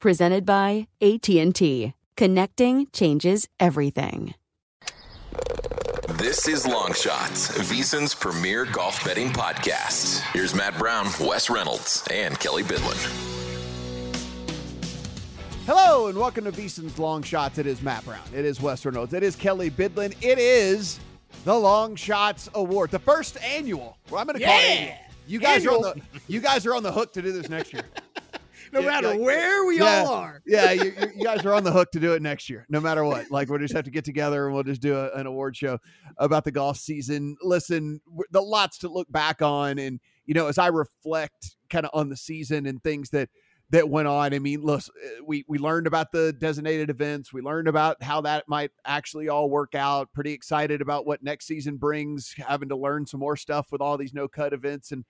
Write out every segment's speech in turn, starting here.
Presented by AT&T. Connecting changes everything. This is Long Shots, VSIN's premier golf betting podcast. Here's Matt Brown, Wes Reynolds, and Kelley Bydlon. Hello and welcome to VSIN's Long Shots. It is Matt Brown. It is Wes Reynolds. It is Kelley Bydlon. It is the Long Shots Award, the first annual. Well, I'm going to call it annual. You guys Annual. are on the you guys are on the hook to do this next year. no matter yeah, where we yeah, all are. yeah, you, you- guys are on the hook to do it next year, no matter what. Like we'll just have to get together and we'll just do a, an award show about the golf season. Listen, the lots to look back on, and you know, as I reflect kind of on the season and things that that went on. I mean, look, uh, we we learned about the designated events. We learned about how that might actually all work out. Pretty excited about what next season brings. Having to learn some more stuff with all these no cut events and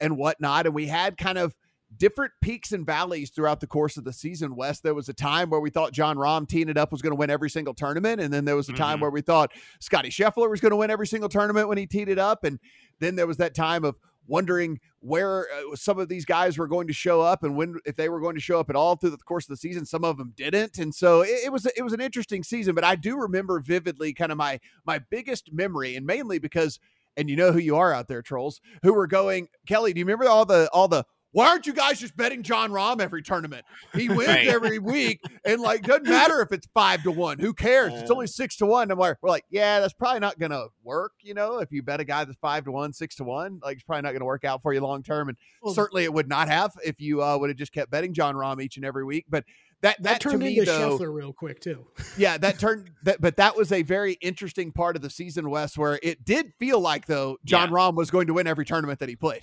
and whatnot. And we had kind of different peaks and valleys throughout the course of the season. Wes, there was a time where we thought Jon Rahm teeing it up was going to win every single tournament, and then there was a time Mhm. where we thought Scottie Scheffler was going to win every single tournament when he teed it up, and then there was that time of wondering where uh, some of these guys were going to show up and when if they were going to show up at all through the course of the season some of them didn't and so it, it was it was an interesting season but i do remember vividly kind of my my biggest memory and mainly because and you know who you are out there trolls who were going kelley do you remember all the all the why aren't you guys just betting Jon Rahm every tournament? He wins Right. every week, and like doesn't matter if it's five to one. Who cares? It's only six to one. I'm like, we're like, yeah, that's probably not gonna work. You know, if you bet a guy that's five to one, six to one, like it's probably not gonna work out for you long term. And Well, certainly it would not have if you uh, would have just kept betting Jon Rahm each and every week. But that that, that to turned me into though, Scheffler real quick too. yeah, that turned that, but that was a very interesting part of the season, Wes, where it did feel like though Jon Yeah. Rahm was going to win every tournament that he played.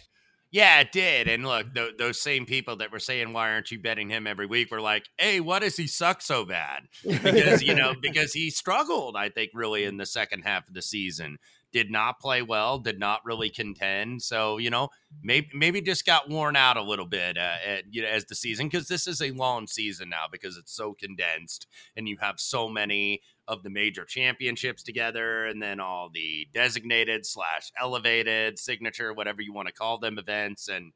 Yeah, it did. And look, th- those same people that were saying, "Why aren't you betting him every week?" were like, "Hey, why does he suck so bad?" Because you know, because he struggled. I think really in the second half of the season, did not play well, did not really contend. So you know, maybe maybe just got worn out a little bit, uh, at, you know, as the season because this is a long season now because it's so condensed and you have so many of the major championships together and then all the designated slash elevated signature whatever you want to call them events and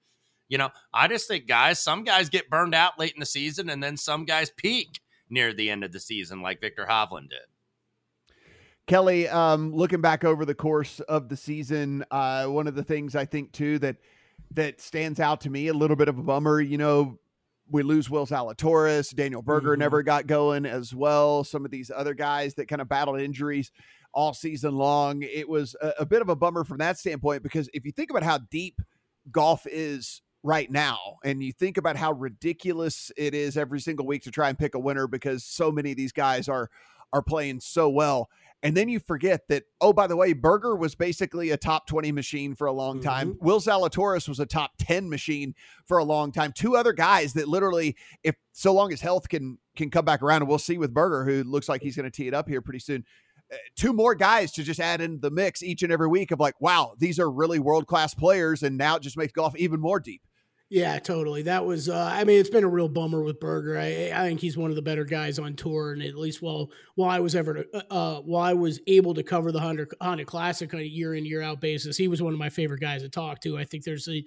you know i just think guys some guys get burned out late in the season and then some guys peak near the end of the season like viktor hovland did Kelley, um, looking back over the course of the season, uh, one of the things I think too that that stands out to me a little bit of a bummer. You know, we lose Will Zalatoris, Daniel Berger Mhm. never got going as well. Some of these other guys that kind of battled injuries all season long. It was a, a bit of a bummer from that standpoint because if you think about how deep golf is right now and you think about how ridiculous it is every single week to try and pick a winner because so many of these guys are are playing so well and then you forget that, oh, by the way, Berger was basically a top 20 machine for a long time. Will Zalatoris was a top 10 machine for a long time. Two other guys that literally, if so long as health can can come back around, and we'll see with Berger, who looks like he's going to tee it up here pretty soon. uh, Two more guys to just add in the mix each and every week of like, wow, these are really world class players, and now it just makes golf even more deep. Yeah, totally. That was. Uh, I mean, it's been a real bummer with Berger. I, I think he's one of the better guys on tour, and at least while while I was ever uh, uh, while I was able to cover the Honda Honda Classic on a year in year out basis, he was one of my favorite guys to talk to. I think there's a.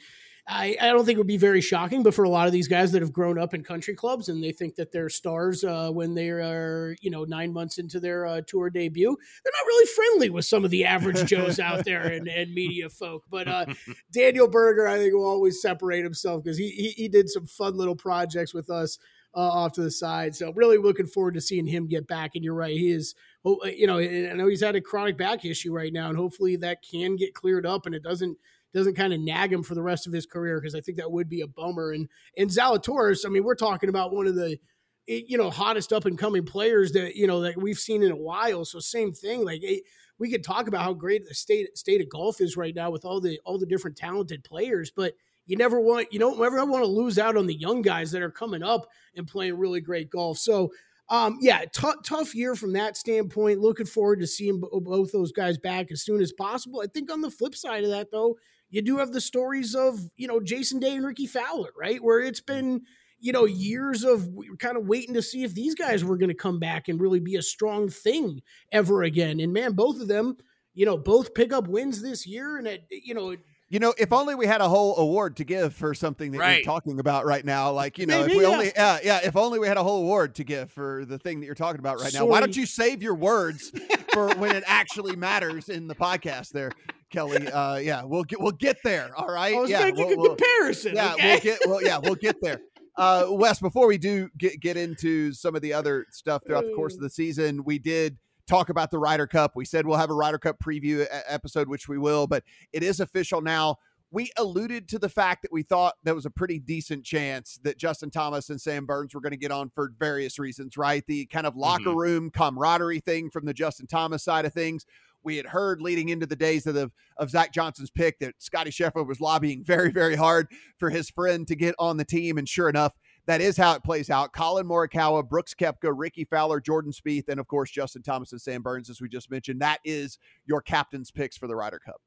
I, I don't think it would be very shocking, but for a lot of these guys that have grown up in country clubs and they think that they're stars uh, when they are, you know, nine months into their uh, tour debut, they're not really friendly with some of the average Joes out there and, and media folk. But uh, Daniel Berger, I think, will always separate himself because he, he he did some fun little projects with us uh, off to the side. So really looking forward to seeing him get back. And you're right, he is. Oh, you know, I know he's had a chronic back issue right now, and hopefully that can get cleared up and it doesn't doesn't kind of nag him for the rest of his career because I think that would be a bummer. And and Zalatoris, I mean, we're talking about one of the you know hottest up and coming players that you know that we've seen in a while. So same thing, like. It, we could talk about how great the state state of golf is right now with all the all the different talented players, but you never want you don't ever want to lose out on the young guys that are coming up and playing really great golf. So um, yeah, t- tough year from that standpoint. Looking forward to seeing b- both those guys back as soon as possible. I think on the flip side of that, though, you do have the stories of you know Jason Day and Rickie Fowler, right? Where it's been you know years of kind of waiting to see if these guys were going to come back and really be a strong thing ever again. And man, both of them, you know, both pick up wins this year, and it, you know you know, if only we had a whole award to give for something that right. you're talking about right now. Like, you know, Maybe, if we yeah. only, yeah, yeah, if only we had a whole award to give for the thing that you're talking about right Sorry. now. Why don't you save your words for when it actually matters in the podcast there, Kelley? Uh, yeah, we'll get, we'll get there. All right. I was yeah, making we'll, a we'll, comparison. Yeah. Okay? We'll get, well, yeah, we'll get there. Uh, Wes, before we do get, get into some of the other stuff throughout the course of the season, we did – talk about the Ryder Cup. We said we'll have a Ryder Cup preview episode, which we will, but it is official now we alluded to the fact that we thought there was a pretty decent chance that Justin Thomas and Sam Burns were going to get on for various reasons, right? The kind of locker mm-hmm. room camaraderie thing from the Justin Thomas side of things. We had heard leading into the days of the of Zach Johnson's pick that Scottie Scheffler was lobbying very, very hard for his friend to get on the team, and sure enough, that is how it plays out. Collin Morikawa, Brooks Koepka, Rickie Fowler, Jordan Spieth, and of course Justin Thomas and Sam Burns, as we just mentioned. That is your captain's picks for the Ryder Cup.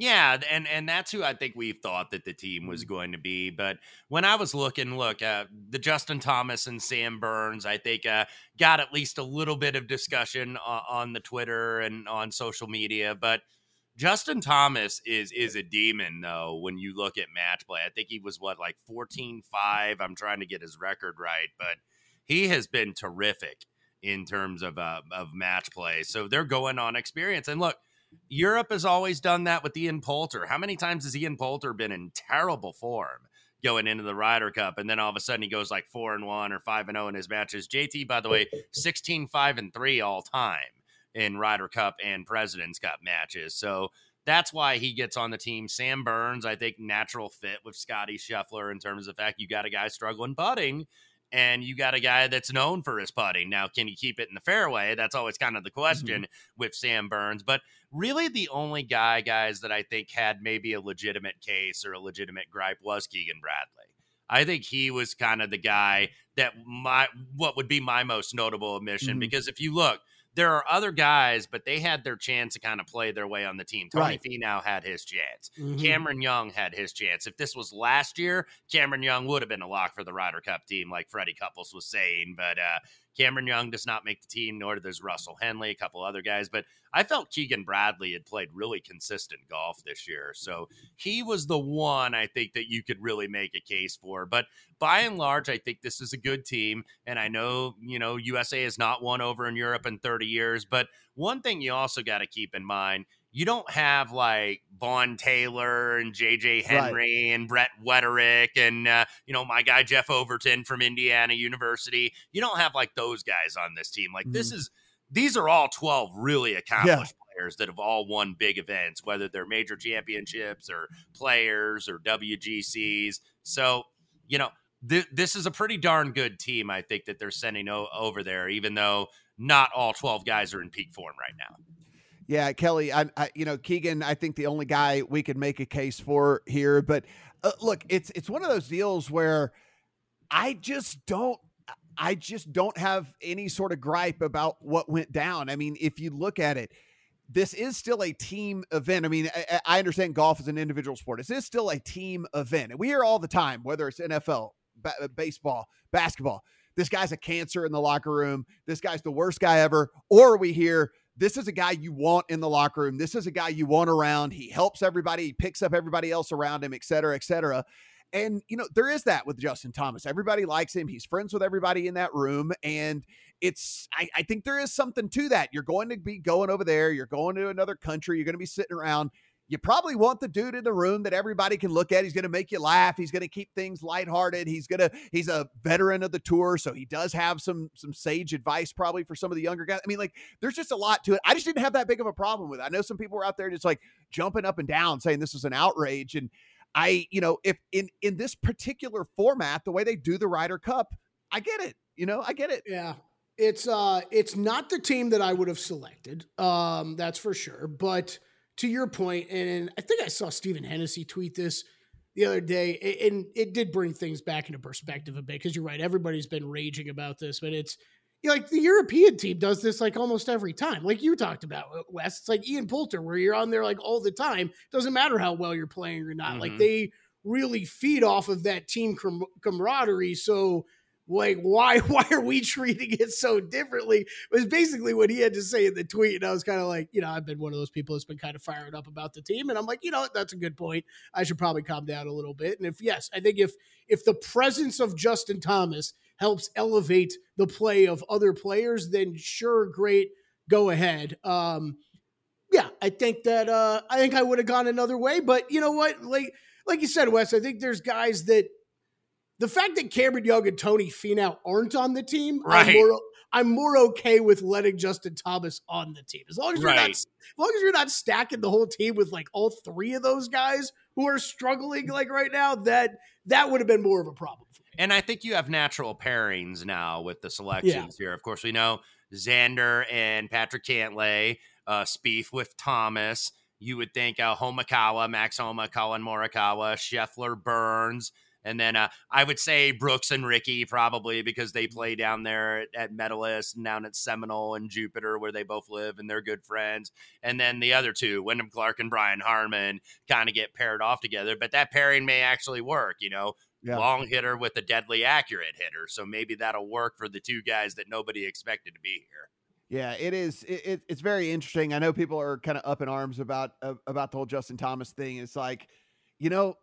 Yeah, and and that's who I think we thought that the team was Mm-hmm. going to be. But when I was looking, look, uh, the Justin Thomas and Sam Burns, I think uh, got at least a little bit of discussion on, on the Twitter and on social media. But Justin Thomas is is a demon though. When you look at match play, I think he was what like 14-5. I'm trying to get his record right, but he has been terrific in terms of uh, of match play. So they're going on experience. And look Europe has always done that with Ian Poulter. How many times has Ian Poulter been in terrible form going into the Ryder Cup, and then all of a sudden he goes like four and one or five and oh in his matches? JT, by the way, 16, 5 and three all time in Ryder Cup and Presidents Cup matches. So that's why he gets on the team. Sam Burns, I think, natural fit with Scottie Scheffler in terms of the fact you got a guy struggling putting and you got a guy that's known for his putting. Now, can he keep it in the fairway? That's always kind of the question mm-hmm. with Sam Burns. But really, the only guy, guys, that I think had maybe a legitimate case or a legitimate gripe was Keegan Bradley. I think he was kind of the guy that my what would be my most notable admission mm-hmm. because if you look, there are other guys, but they had their chance to kind of play their way on the team. Tony right. Finau had his chance. Mm-hmm. Cameron Young had his chance. If this was last year, Cameron Young would have been a lock for the Ryder Cup team, like Freddie Couples was saying. But uh, Cameron Young does not make the team, nor does Russell Henley, a couple other guys. But I felt Keegan Bradley had played really consistent golf this year. So he was the one I think that you could really make a case for. But by and large, I think this is a good team. And I know, you know, USA has not won over in Europe in 30 years. But one thing you also got to keep in mind you don't have like Vaughn Taylor and JJ Henry right. and Brett Wetterich and uh, you know my guy Jeff Overton from Indiana University. You don't have like those guys on this team. Like mm-hmm. this is these are all 12 really accomplished yeah. players that have all won big events, whether they're major championships or players or WGCs. So, you know, th- this is a pretty darn good team, I think, that they're sending o- over there, even though not all 12 guys are in peak form right now. Yeah, Kelley, I, I, you know, Keegan, I think the only guy we could make a case for here, but uh, look, it's it's one of those deals where I just don't I just don't have any sort of gripe about what went down. I mean, if you look at it, this is still a team event. I mean, I, I understand golf is an individual sport. This is still a team event. And we hear all the time, whether it's NFL, ba- baseball, basketball, this guy's a cancer in the locker room. This guy's the worst guy ever. Or we hear this is a guy you want in the locker room. This is a guy you want around. He helps everybody, he picks up everybody else around him, et cetera, et cetera. And, you know, there is that with Justin Thomas. Everybody likes him. He's friends with everybody in that room. And it's, I, I think there is something to that. You're going to be going over there, you're going to another country, you're going to be sitting around you probably want the dude in the room that everybody can look at. He's going to make you laugh. He's going to keep things lighthearted. He's going to he's a veteran of the tour, so he does have some some sage advice probably for some of the younger guys. I mean, like there's just a lot to it. I just didn't have that big of a problem with it. I know some people were out there just like jumping up and down saying this is an outrage and I, you know, if in in this particular format, the way they do the Ryder Cup, I get it. You know, I get it. Yeah. It's uh it's not the team that I would have selected. Um that's for sure, but to your point, and I think I saw Stephen Hennessy tweet this the other day, and it did bring things back into perspective a bit because you're right. Everybody's been raging about this, but it's you know, like the European team does this like almost every time, like you talked about, uh, Wes. It's like Ian Poulter, where you're on there like all the time. Doesn't matter how well you're playing or not. Mm-hmm. Like they really feed off of that team com- camaraderie. So like why why are we treating it so differently? Was basically what he had to say in the tweet and i was kind of like you know i've been one of those people that's been kind of fired up about the team and i'm like you know that's a good point. I should probably calm down a little bit and if yes i think if if the presence of justin thomas helps elevate the play of other players then sure great go ahead. Um yeah i think that uh i think i would have gone another way but you know what? Like like you said wes i think there's guys that the fact that Cameron Young and Tony Finau aren't on the team, right. I'm more, I'm more okay with letting Justin Thomas on the team. As long as you're right. not as long as you're not stacking the whole team with like all three of those guys who are struggling like right now, that that would have been more of a problem. And I think you have natural pairings now with the selections yeah. here. Of course, we know Xander and Patrick Cantlay, uh, Spieth with Thomas. You would think uh, Homakawa, Max Homa, Collin Morikawa, Scheffler, Burns. And then uh, I would say Brooks and Rickie probably because they play down there at, at Medalist and down at Seminole and Jupiter where they both live and they're good friends. And then the other two, Wyndham Clark and Brian Harman, kind of get paired off together. But that pairing may actually work, you know. Yeah. Long hitter with a deadly accurate hitter. So maybe that'll work for the two guys that nobody expected to be here. Yeah, it is. It, it, it's very interesting. I know people are kind of up in arms about uh, about the whole Justin Thomas thing. It's like, you know,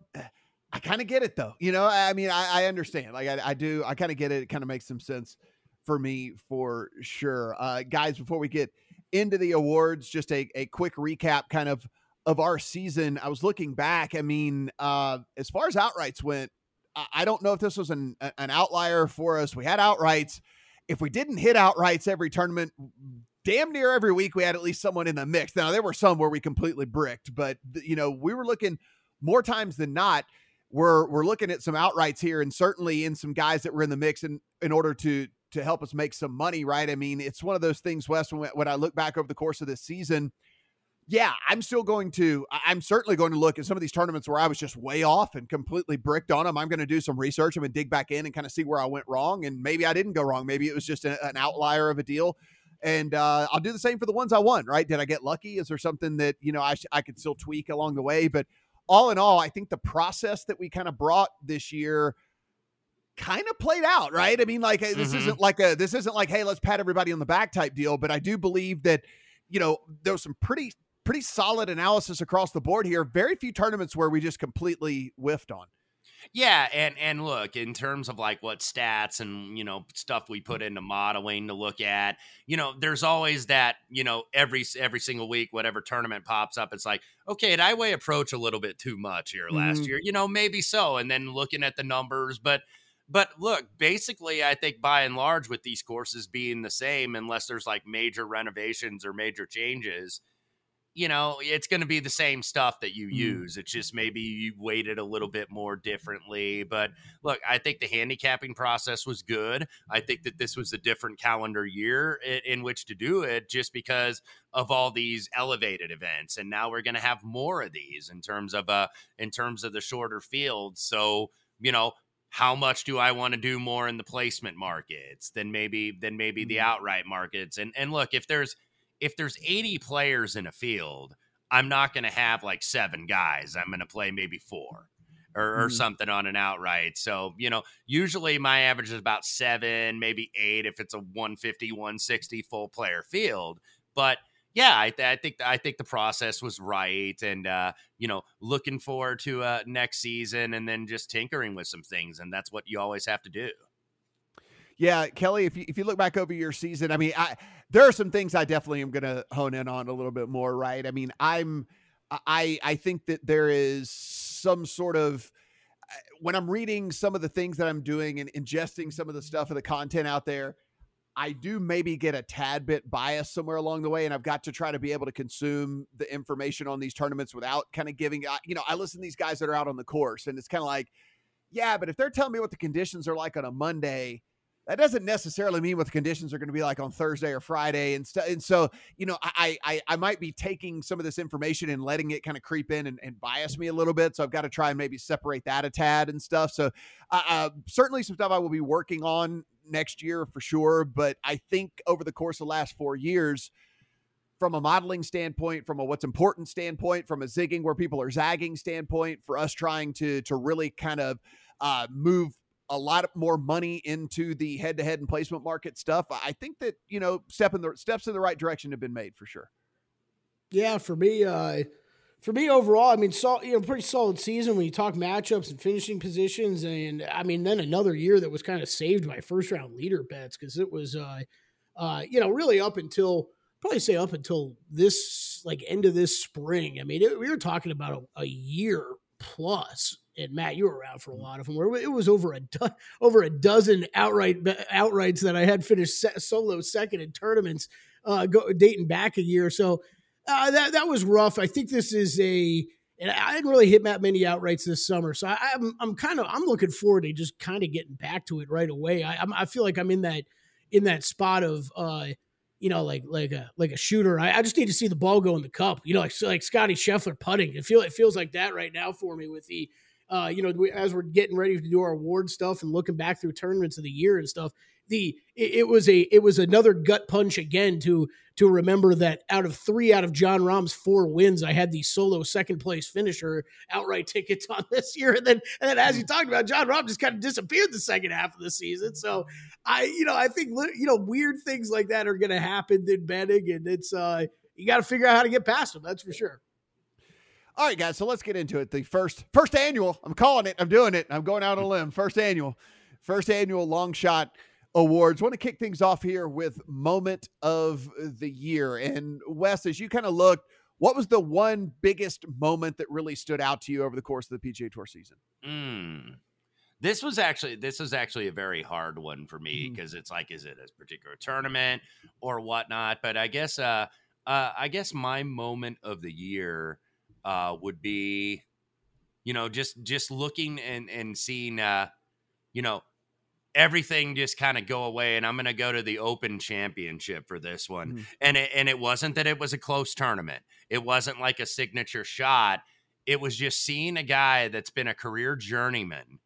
I kind of get it though. You know, I mean, I, I understand. Like I, I do. I kind of get it. It kind of makes some sense for me for sure. Uh, guys, before we get into the awards, just a, a quick recap kind of of our season. I was looking back. I mean, uh, as far as outrights went, I, I don't know if this was an an outlier for us. We had outrights. If we didn't hit outrights every tournament, damn near every week we had at least someone in the mix. Now there were some where we completely bricked, but you know we were looking more times than not we're we're looking at some outrights here, and certainly in some guys that were in the mix in in order to to help us make some money. Right? I mean, it's one of those things, Wes. When, when I look back over the course of this season, yeah, I'm still going to. I'm certainly going to look at some of these tournaments where I was just way off and completely bricked on them. I'm going to do some research. I'm going to dig back in and kind of see where I went wrong, and maybe I didn't go wrong. Maybe it was just a, an outlier of a deal. And uh, I'll do the same for the ones I won. Right? Did I get lucky? Is there something that you know I sh- I could still tweak along the way? But all in all, I think the process that we kind of brought this year kind of played out, right? I mean, like this mm-hmm. isn't like a this isn't like, hey, let's pat everybody on the back type deal, but I do believe that, you know, there was some pretty pretty solid analysis across the board here. Very few tournaments where we just completely whiffed on. Yeah, and and look, in terms of like what stats and you know stuff we put into modeling to look at, you know, there's always that, you know, every every single week whatever tournament pops up, it's like, okay, did I weigh approach a little bit too much here last mm-hmm. year? You know, maybe so. And then looking at the numbers, but but look, basically, I think by and large, with these courses being the same, unless there's like major renovations or major changes, you know, it's going to be the same stuff that you mm. use. It's just maybe you weighted a little bit more differently. But look, I think the handicapping process was good. I think that this was a different calendar year in, in which to do it just because of all these elevated events. And now we're going to have more of these in terms of uh in terms of the shorter fields. So, you know, how much do I want to do more in the placement markets than maybe than maybe the mm. outright markets? And and look, if there's if there's 80 players in a field, I'm not going to have like seven guys. I'm going to play maybe four or, or mm-hmm. something on an outright. So, you know, usually my average is about seven, maybe eight if it's a 150, 160 full player field. But yeah, I, th- I think I think the process was right, and uh, you know, looking forward to uh, next season, and then just tinkering with some things, and that's what you always have to do. Yeah, Kelley, if you if you look back over your season, I mean, I there are some things I definitely am going to hone in on a little bit more, right? I mean, I'm I I think that there is some sort of uh, when I'm reading some of the things that I'm doing and ingesting some of the stuff of the content out there, I do maybe get a tad bit biased somewhere along the way, and I've got to try to be able to consume the information on these tournaments without kind of giving. Uh, you know, I listen to these guys that are out on the course, and it's kind of like, yeah, but if they're telling me what the conditions are like on a Monday, that doesn't necessarily mean what the conditions are going to be like on Thursday or Friday. And, and so, you know, I, I, I might be taking some of this information and letting it kind of creep in and, and bias me a little bit. So I've got to try and maybe separate that a tad and stuff. So uh, uh, certainly some stuff I will be working on next year for sure. But I think over the course of the last four years, from a modeling standpoint, from a what's important standpoint, from a zigging where people are zagging standpoint, for us trying to to really kind of uh, move a lot more money into the head-to-head and placement market stuff. I think that you know step in the steps in the right direction have been made for sure. Yeah, for me, uh, for me overall, I mean, so, you know, pretty solid season when you talk matchups and finishing positions, and I mean, then another year that was kind of saved by first round leader bets because it was, uh, uh, you know, really up until probably say up until this like end of this spring. I mean, it, we were talking about a, a year plus and Matt, you were around for a mm. lot of them. Where it was over a do- over a dozen outright outrights that I had finished se- solo second in tournaments, uh, go, dating back a year. So uh, that that was rough. I think this is a. And I didn't really hit that many outrights this summer, so I, am I'm, I'm kind of I'm looking forward to just kind of getting back to it right away. I I'm, I feel like I'm in that in that spot of uh, you know, like like a like a shooter. I, I, just need to see the ball go in the cup. You know, like like Scottie Scheffler putting. It feel it feels like that right now for me with the uh, you know, as we're getting ready to do our award stuff and looking back through tournaments of the year and stuff, the it, was a it was another gut punch again to to remember that out of three out of Jon Rahm's four wins, I had the solo second place finisher outright tickets on this year, and then and then as you talked about, John Rahm just kind of disappeared the second half of the season. So I you know I think you know weird things like that are going to happen in betting, and it's uh you got to figure out how to get past them. That's for sure. All right, guys. So let's get into it. The first first annual. I'm calling it. I'm doing it. I'm going out on a limb. First annual, first annual long shot awards. Want to kick things off here with moment of the year. And Wes, as you kind of looked, what was the one biggest moment that really stood out to you over the course of the PGA Tour season? Mm. This was actually this was actually a very hard one for me because mm. it's like, is it a particular tournament or whatnot? But I guess uh, uh I guess my moment of the year uh, would be, you know, just just looking and and seeing, uh, you know, everything just kind of go away. And I'm going to go to the Open Championship for this one. Mm. And it, and it wasn't that it was a close tournament. It wasn't like a signature shot. It was just seeing a guy that's been a career journeyman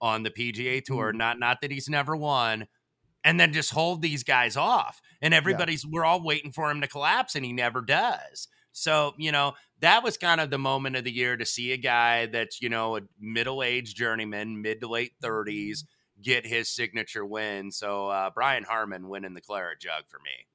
on the PGA Tour. Mm. Not not that he's never won, and then just hold these guys off. And everybody's yeah. we're all waiting for him to collapse, and he never does. So, you know, that was kind of the moment of the year to see a guy that's, you know, a middle aged journeyman, mid to late 30s, get his signature win. So, uh, Brian Harman winning the Claret Jug for me.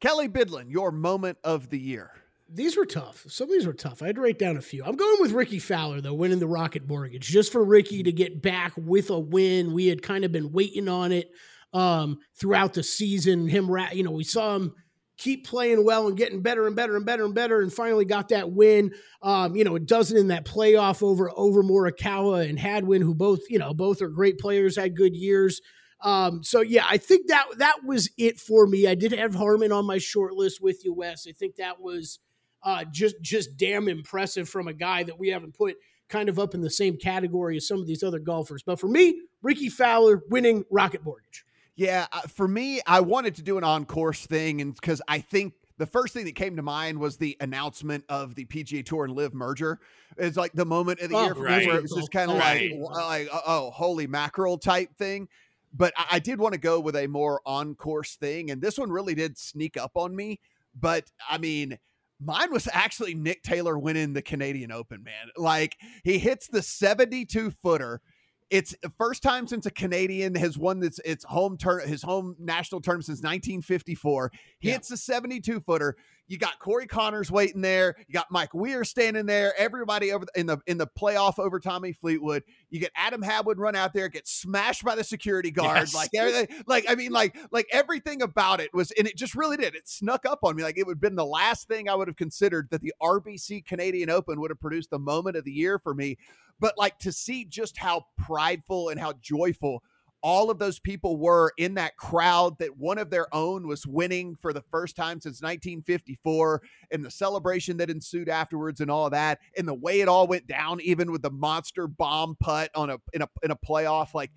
Kelley Bydlon, your moment of the year. These were tough. Some of these were tough. I had to write down a few. I'm going with Rickie Fowler, though, winning the Rocket Mortgage, just for Rickie to get back with a win. We had kind of been waiting on it um, throughout the season. Him, you know, we saw him keep playing well and getting better and better and better and better, and finally got that win. Um, you know, it doesn't in that playoff over over Morikawa and Hadwin, who both you know both are great players, had good years. Um, so yeah, I think that that was it for me. I did have Harman on my short list with you, Wes. I think that was uh, just just damn impressive from a guy that we haven't put kind of up in the same category as some of these other golfers. But for me, Rickie Fowler winning Rocket Mortgage. Yeah, uh, for me, I wanted to do an on course thing, and because I think the first thing that came to mind was the announcement of the PGA Tour and LIV merger. It's like the moment of the oh, year for right. me where it was just kind of right. like, like, oh, holy mackerel type thing. But I, I did want to go with a more on course thing, and this one really did sneak up on me. But I mean, mine was actually Nick Taylor winning the Canadian Open, man. Like he hits the 72 footer It's the first time since a Canadian has won this its home turn his home national tournament since 1954. He Yeah. hits a 72 footer. You got Corey Conners waiting there. You got Mike Weir standing there. Everybody over in the in the playoff over Tommy Fleetwood. You get Adam Hadwin run out there, get smashed by the security guard. Yes. Like everything, like I mean, like like everything about it was, and it just really did. It snuck up on me. Like it would have been the last thing I would have considered that the RBC Canadian Open would have produced the moment of the year for me. But like to see just how prideful and how joyful all of those people were in that crowd that one of their own was winning for the first time since 1954 and the celebration that ensued afterwards and all of that and the way it all went down even with the monster bomb putt on a in a in a playoff like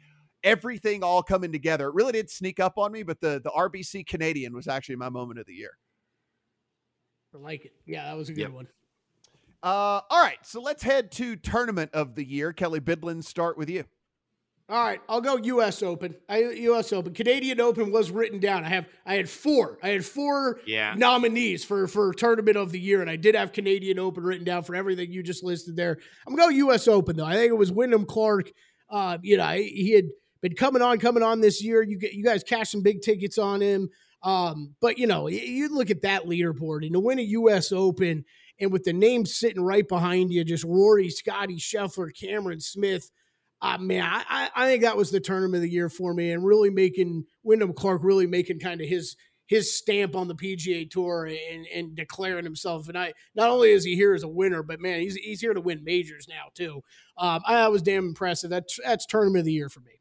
everything all coming together it really did sneak up on me but the the RBC Canadian was actually my moment of the year I like it. Yeah, that was a good Yep. one. uh all right so let's head to tournament of the year Kelley Bydlon start with you All right, I'll go U.S. Open. I U.S. Open, Canadian Open was written down. I have I had four. I had four Yeah. nominees for for tournament of the year, and I did have Canadian Open written down for everything you just listed there. I'm going to go U.S. Open though. I think it was Wyndham Clark. Uh, you know, he had been coming on, coming on this year. You get you guys cashed some big tickets on him. Um, but you know, you, you look at that leaderboard and to win a U.S. Open, and with the names sitting right behind you, just Rory, Scottie Scheffler, Cameron Smith. Uh, man, I, I I think that was the tournament of the year for me, and really making Wyndham Clark really making kind of his his stamp on the PGA Tour and and declaring himself. And I not only is he here as a winner, but man, he's he's here to win majors now too. Um, I, that was damn impressive. That's that's tournament of the year for me.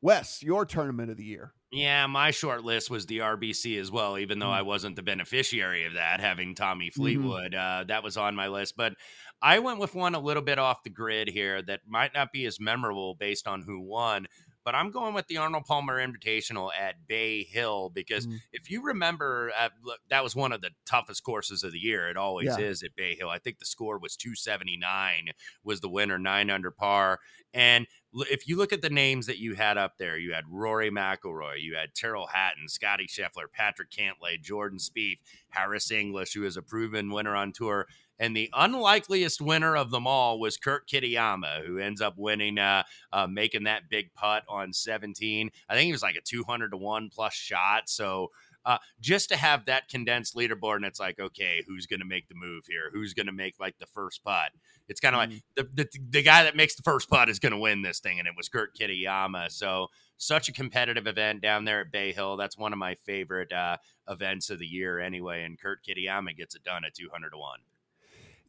Wes your tournament of the year Yeah, my short list was the RBC as well, even though I wasn't the beneficiary of that, having Tommy Fleetwood. Uh, that was on my list. But I went with one a little bit off the grid here that might not be as memorable based on who won. But I'm going with the Arnold Palmer Invitational at Bay Hill because Mhm. if you remember, uh, look, that was one of the toughest courses of the year. It always Yeah. is at Bay Hill. I think the score was 279 was the winner, nine under par. And if you look at the names that you had up there, you had Rory McIlroy, you had Tyrrell Hatton, Scottie Scheffler, Patrick Cantlay, Jordan Spieth, Harris English, who is a proven winner on tour. And the unlikeliest winner of them all was Kurt Kitayama, who ends up winning, uh, uh, making that big putt on 17. I think he was like a 200 to 1 plus shot. So uh, just to have that condensed leaderboard, and it's like, okay, who's going to make the move here? Who's going to make like the first putt? It's kind of like the, the the guy that makes the first putt is going to win this thing, and it was Kurt Kitayama. So such a competitive event down there at Bay Hill. That's one of my favorite uh, events of the year, anyway. And Kurt Kitayama gets it done at two hundred to one.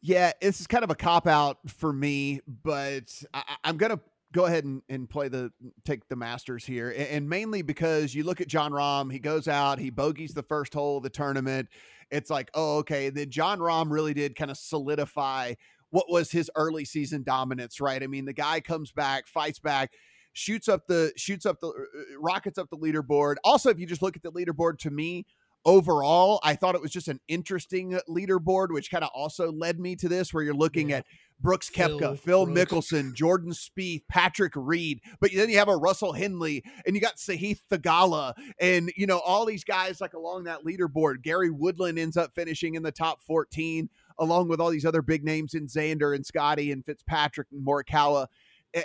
Yeah, this is kind of a cop out for me, but I, I- I'm gonna go ahead and, and play the take the Masters here, and, and mainly because you look at Jon Rahm, he goes out, he bogeys the first hole of the tournament. It's like, oh, okay. Then Jon Rahm really did kind of solidify what was his early season dominance, right? I mean, the guy comes back, fights back, shoots up the shoots up the uh, rockets up the leaderboard. Also, if you just look at the leaderboard, to me, overall, I thought it was just an interesting uh, leaderboard, which kind of also led me to this, where you're looking Yeah. at Brooks Koepka, Phil Phil, Brooks. Mickelson, Jordan Spieth, Patrick Reed, but then you have a Russell Henley, and you got Sahith Theegala, and you know all these guys like along that leaderboard. Gary Woodland ends up finishing in the top 14, along with all these other big names in Xander and Scottie and Fitzpatrick and Morikawa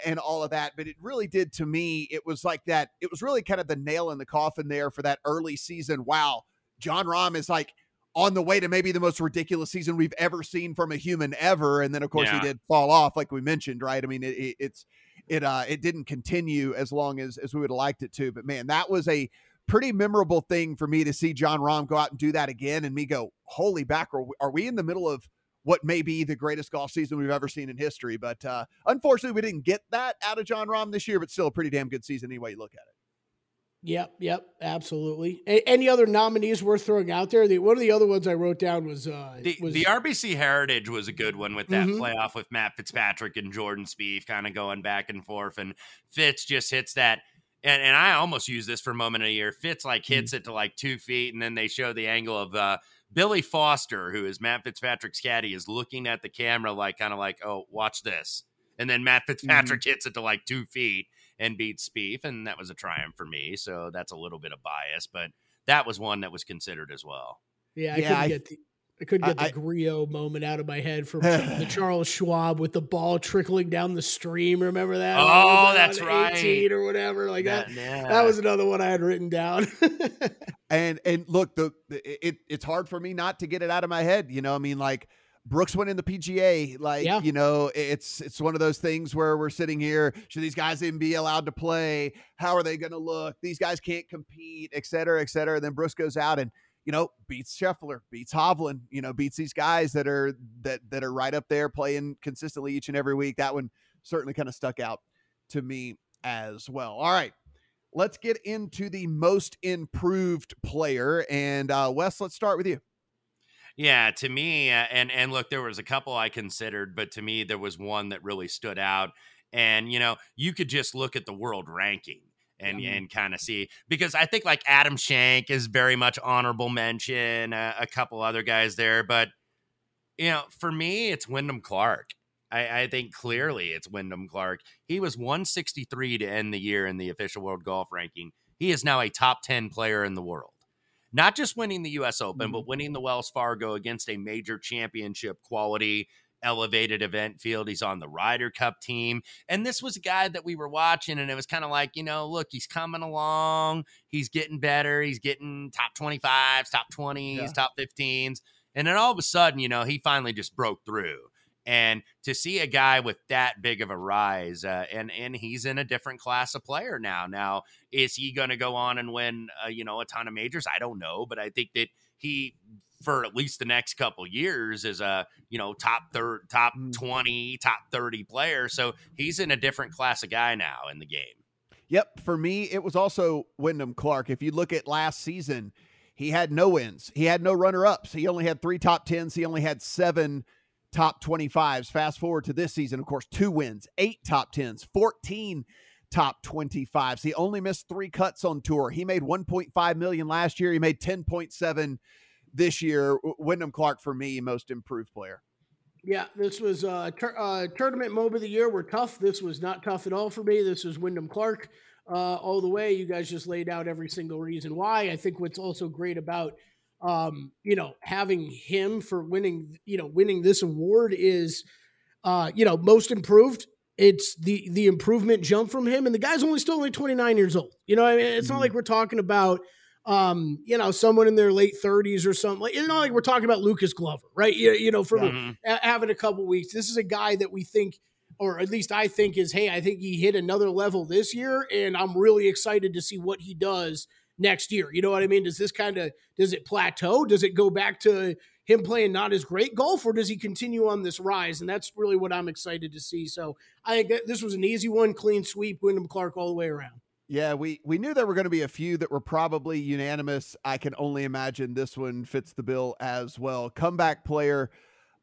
and all of that. But it really did to me. It was like that. It was really kind of the nail in the coffin there for that early season. Wow, Jon Rahm is like on the way to maybe the most ridiculous season we've ever seen from a human ever. And then of course Yeah. he did fall off, like we mentioned, right? I mean, it, it, it's it uh it didn't continue as long as as we would have liked it to. But man, that was a pretty memorable thing for me to see Jon Rahm go out and do that again, and me go, holy mackerel, are we in the middle of what may be the greatest golf season we've ever seen in history? But uh unfortunately, we didn't get that out of John Rahm this year, but still a pretty damn good season anyway you look at it. Yep, yep, absolutely. A- any other nominees worth throwing out there? The, one of the other ones I wrote down was uh, The, was the RBC Heritage was a good one with that Mhm. playoff with Matt Fitzpatrick and Jordan Spieth kind of going back and forth, and Fitz just hits that. And, and I almost use this for a moment of the year. Fitz like hits it to like two feet, and then they show the angle of uh, Billy Foster, who is Matt Fitzpatrick's caddy, is looking at the camera like kind of like, "Oh, watch this," and then Matt Fitzpatrick hits it to like two feet and beats Spieth, and that was a triumph for me. So that's a little bit of bias, but that was one that was considered as well. yeah, I Yeah, couldn't I- get the I I couldn't get the I- Grillo moment out of my head from the Charles Schwab with the ball trickling down the stream. Remember that? Oh, Like, that's right. 18 or whatever. Like that. yeah. That was another one I had written down. And and look, the, the it it's hard for me not to get it out of my head. You know, I mean, like Brooks went in the PGA. Like, Yeah. you know, it's it's one of those things where we're sitting here. Should these guys even be allowed to play? How are they going to look? These guys can't compete, et cetera, et cetera. And then Brooks goes out and you know beats Scheffler, beats Hovland. You know, beats these guys that are that that are right up there playing consistently each and every week. That one certainly kind of stuck out to me as well. All right let's get into the most improved player. And uh, Wes, let's start with you. Yeah, to me, uh, and and look, there was a couple I considered, but to me, there was one that really stood out. And you know, you could just look at the world ranking and and kind of see because I think like Adam Schenk is very much honorable mention, uh, a couple other guys there, but you know, for me, it's Wyndham Clark. I, I think clearly it's Wyndham Clark. He was 163 to end the year in the official world golf ranking. He is now a top 10 player in the world not just winning the US Open, but mm-hmm. winning the Wells Fargo against a major championship quality elevated event field. He's on the Ryder Cup team. And this was a guy that we were watching, and it was kind of like, you know, look, he's coming along. He's getting better. He's getting top 25s, top 20s, Yeah. top 15s. And then all of a sudden, you know, he finally just broke through. And to see a guy with that big of a rise, uh, and and he's in a different class of player now. Now, is he going to go on and win, uh, you know, a ton of majors? I don't know, but I think that he, for at least the next couple years, is a you know top third, top Mm. twenty, top thirty player. So he's in a different class of guy now in the game. Yep. For me, it was also Wyndham Clark. If you look at last season, he had no wins. He had no runner ups. He only had three top tens. He only had seven top 25s. Fast forward to this season, of course, two wins, eight top tens, 14 top 25s. He only missed three cuts on tour. He made 1.5 million last year. He made 10.7 this year. Wyndham Clark, for me, most improved player. Yeah, this was uh, tur- uh, tournament moment of the year. We're tough. This was not tough at all for me. This was Wyndham Clark uh, all the way. You guys just laid out every single reason why. I think what's also great about um, you know having him for winning you know winning this award is uh, you know most improved. It's the the improvement jump from him, and the guy's only still only twenty nine years old. You know, I mean, it's not Mhm. like we're talking about um, you know, someone in their late 30s or something. Like, it's not like we're talking about Lucas Glover, right? You, you know, from Mhm. a- having a couple weeks. This is a guy that we think, or at least I think, is hey, I think he hit another level this year, and I'm really excited to see what he does next year. You know what I mean? Does this kind of does it plateau? Does it go back to him playing not as great golf, or does he continue on this rise? And that's really what I'm excited to see. So I think this was an easy one, clean sweep, Wyndham Clark all the way around. Yeah, we we knew there were going to be a few that were probably unanimous. I can only imagine this one fits the bill as well. Comeback player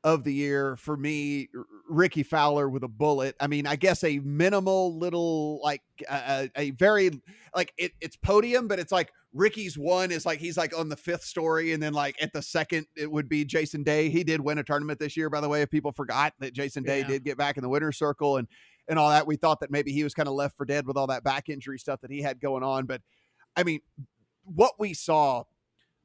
of the year for me, Rickie Fowler with a bullet. I mean, I guess a minimal little like a, a a very like it, it's podium, but it's like Rickie's one is like he's like on the fifth story, and then like at the second it would be Jason Day. He did win a tournament this year, by the way. If people forgot that Jason Day Yeah. did get back in the winner's circle and and all that, we thought that maybe he was kind of left for dead with all that back injury stuff that he had going on. But I mean, what we saw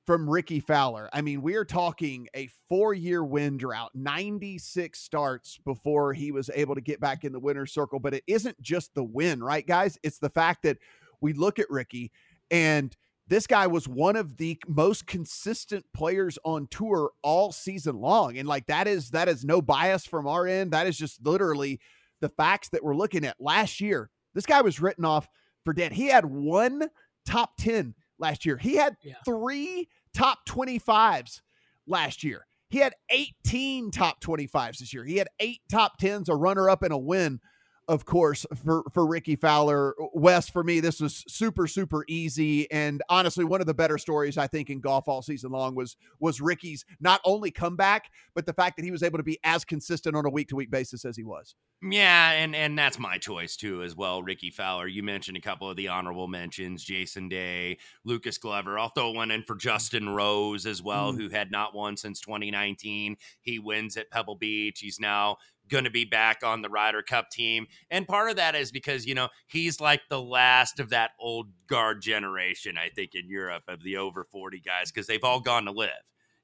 from Rickie Fowler, I mean, we are talking a four year win drought, 96 starts before he was able to get back in the winner's circle. But it isn't just the win, right, guys? It's the fact that we look at Rickie and this guy was one of the most consistent players on tour all season long. And like that is that is no bias from our end. That is just literally the facts that we're looking at. Last year this guy was written off for dead. He had one top 10 last year. He had Yeah. three top 25s last year. He had 18 top 25s this year. He had eight top 10s a runner up and a win of course, for for Rickie Fowler. Wes for me, this was super super easy, and honestly, one of the better stories I think in golf all season long was was Rickie's not only comeback, but the fact that he was able to be as consistent on a week to week basis as he was. Yeah, and and that's my choice too as well. Rickie Fowler. You mentioned a couple of the honorable mentions: Jason Day, Lucas Glover. I'll throw one in for Justin Rose as well, Mm. who had not won since 2019. He wins at Pebble Beach. He's now going to be back on the Ryder Cup team, and part of that is because you know he's like the last of that old guard generation. I think in Europe of the over 40 guys because they've all gone to LIV.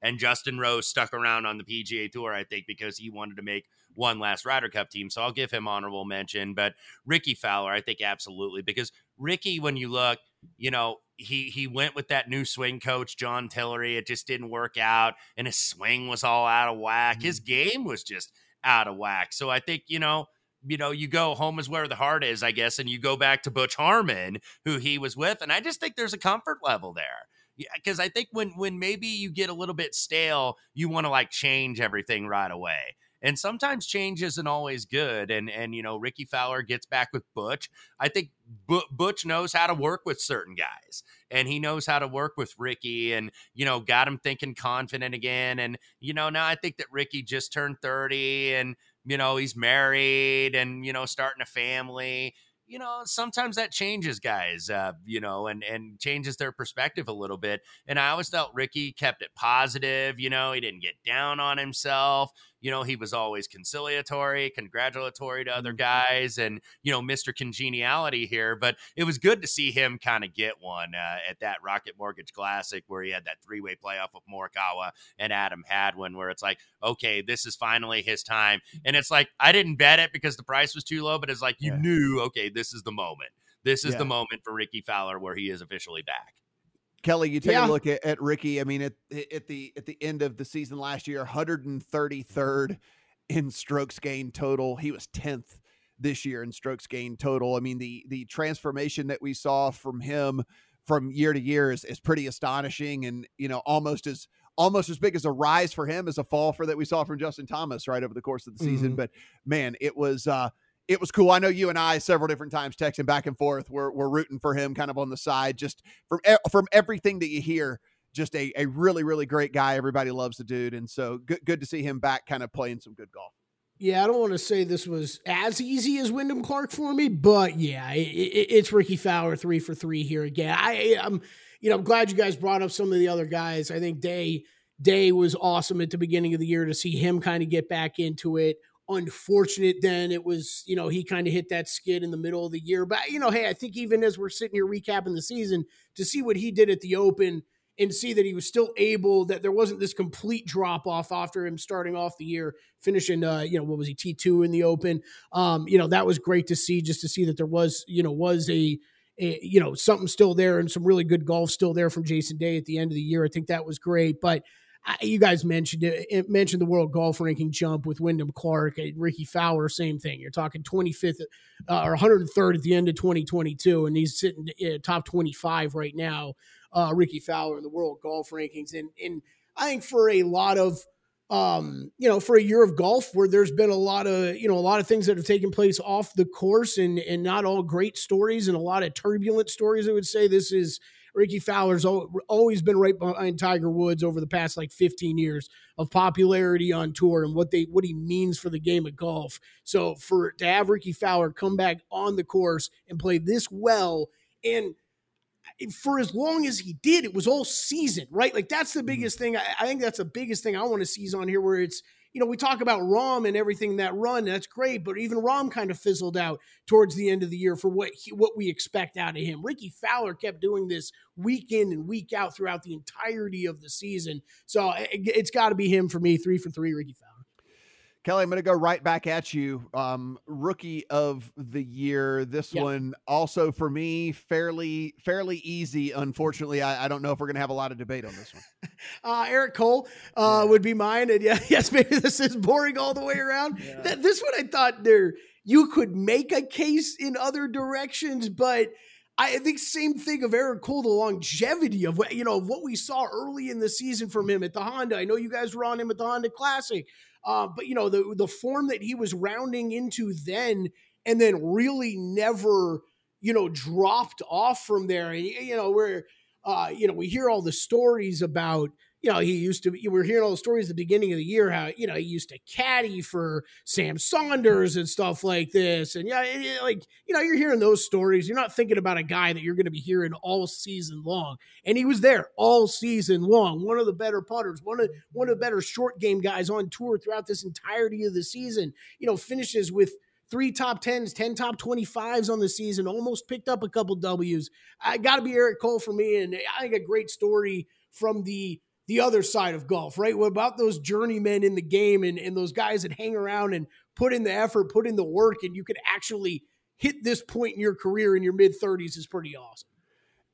And Justin Rose stuck around on the PGA Tour, I think, because he wanted to make one last Ryder Cup team. So I'll give him honorable mention. But Rickie Fowler, I think absolutely because Rickie, when you look, you know, he he went with that new swing coach John Tillery. It just didn't work out, and his swing was all out of whack. Mm-hmm. His game was just out of whack. So I think you know you know, you go home is where the heart is, I guess, and you go back to Butch Harmon, who he was with, and I just think there's a comfort level there. Because I think when when maybe you get a little bit stale, you want to like change everything right away. And sometimes change isn't always good. And and you know, Rickie Fowler gets back with Butch. I think Butch knows how to work with certain guys, and he knows how to work with Rickie and you know, got him thinking confident again. And you know, now I think that Rickie just turned thirty, and you know, he's married and, you know, starting a family you know, sometimes that changes guys, uh, you know, and and changes their perspective a little bit. And I always felt Rickie kept it positive. You know, he didn't get down on himself. You know, he was always conciliatory, congratulatory to other mm-hmm. guys, and you know, Mr. Congeniality here. But it was good to see him kind of get one uh, at that Rocket Mortgage Classic where he had that three way playoff with Morikawa and Adam Hadwin, where it's like, okay, this is finally his time. And it's like I didn't bet it because the price was too low, but it's like you yeah. knew, okay, this is the moment. This is yeah. the moment for Rickie Fowler where he is officially back. Kelley, you take yeah. a look at, at Rickie. I mean, at at the at the end of the season last year, 133rd in strokes gained total. He was 10th this year in strokes gained total. I mean, the the transformation that we saw from him from year to year is, is pretty astonishing, and you know, almost as almost as big as a rise for him as a fall for that we saw from Justin Thomas right over the course of the season. Mm-hmm. But man, it was uh it was cool. I know you and I several different times texting back and forth. We're, we're rooting for him kind of on the side, just from from everything that you hear. Just a, a really really great guy. Everybody loves the dude, and so good good to see him back, kind of playing some good golf. Yeah, I don't want to say this was as easy as Wyndham Clark for me, but yeah, it, it, it's Rickie Fowler three for three here again. I, I'm, you know, I'm glad you guys brought up some of the other guys. I think Day Day was awesome at the beginning of the year to see him kind of get back into it unfortunate then it was you know he kind of hit that skid in the middle of the year but you know hey i think even as we're sitting here recapping the season to see what he did at the open and see that he was still able that there wasn't this complete drop off after him starting off the year finishing uh you know what was he t2 in the open um you know that was great to see just to see that there was you know was a a, you know something still there and some really good golf still there from Jason Day at the end of the year. I think that was great. But you guys mentioned it, mentioned the world golf ranking jump with Wyndham Clark and Rickie Fowler, same thing. You're talking 25th uh, or 103rd at the end of 2022, and he's sitting top 25 right now. Uh, Rickie Fowler in the world golf rankings, and and I think for a lot of um, you know, for a year of golf where there's been a lot of, you know, a lot of things that have taken place off the course and and not all great stories and a lot of turbulent stories, I would say this is Rickie Fowler's always been right behind Tiger Woods over the past like 15 years of popularity on tour and what they what he means for the game of golf. So for to have Rickie Fowler come back on the course and play this well and for as long as he did, it was all season, right? Like that's the mm-hmm. biggest thing. I, I think that's the biggest thing I want to seize on here, where it's you know, we talk about Rahm and everything that run. That's great, but even Rahm kind of fizzled out towards the end of the year for what he, what we expect out of him. Rickie Fowler kept doing this week in and week out throughout the entirety of the season. So it, has got to be him for me. Three for three, Rickie Fowler. Kelley, I'm going to go right back at you. Um, rookie of the year. This one also for me fairly fairly easy. Unfortunately, I, I don't know if we're going to have a lot of debate on this one. uh, Eric Cole uh, yeah. would be mine, and yeah, yes, maybe this is boring all the way around. Yeah. This one I thought there you could make a case in other directions, but. I think same thing of Eric Cole, the longevity of what you know of what we saw early in the season from him at the Honda. I know you guys were on him at the Honda Classic, uh, but you know the the form that he was rounding into then, and then really never you know dropped off from there. And you know where uh, you know we hear all the stories about you know, he used to, we were hearing all the stories at the beginning of the year, how, you know, he used to caddy for Sam Saunders and stuff like this. And yeah, it, like, you know, you're hearing those stories. You're not thinking about a guy that you're going to be hearing all season long. And he was there all season long. One of the better putters, one of, one of the better short game guys on tour throughout this entirety of the season, you know, finishes with, three top 10s, 10 top 25s on the season, almost picked up a couple W's. I got to be Eric Cole for me. And I think a great story from the the other side of golf, right? What about those journeymen in the game and, and those guys that hang around and put in the effort, put in the work, and you could actually hit this point in your career in your mid 30s is pretty awesome.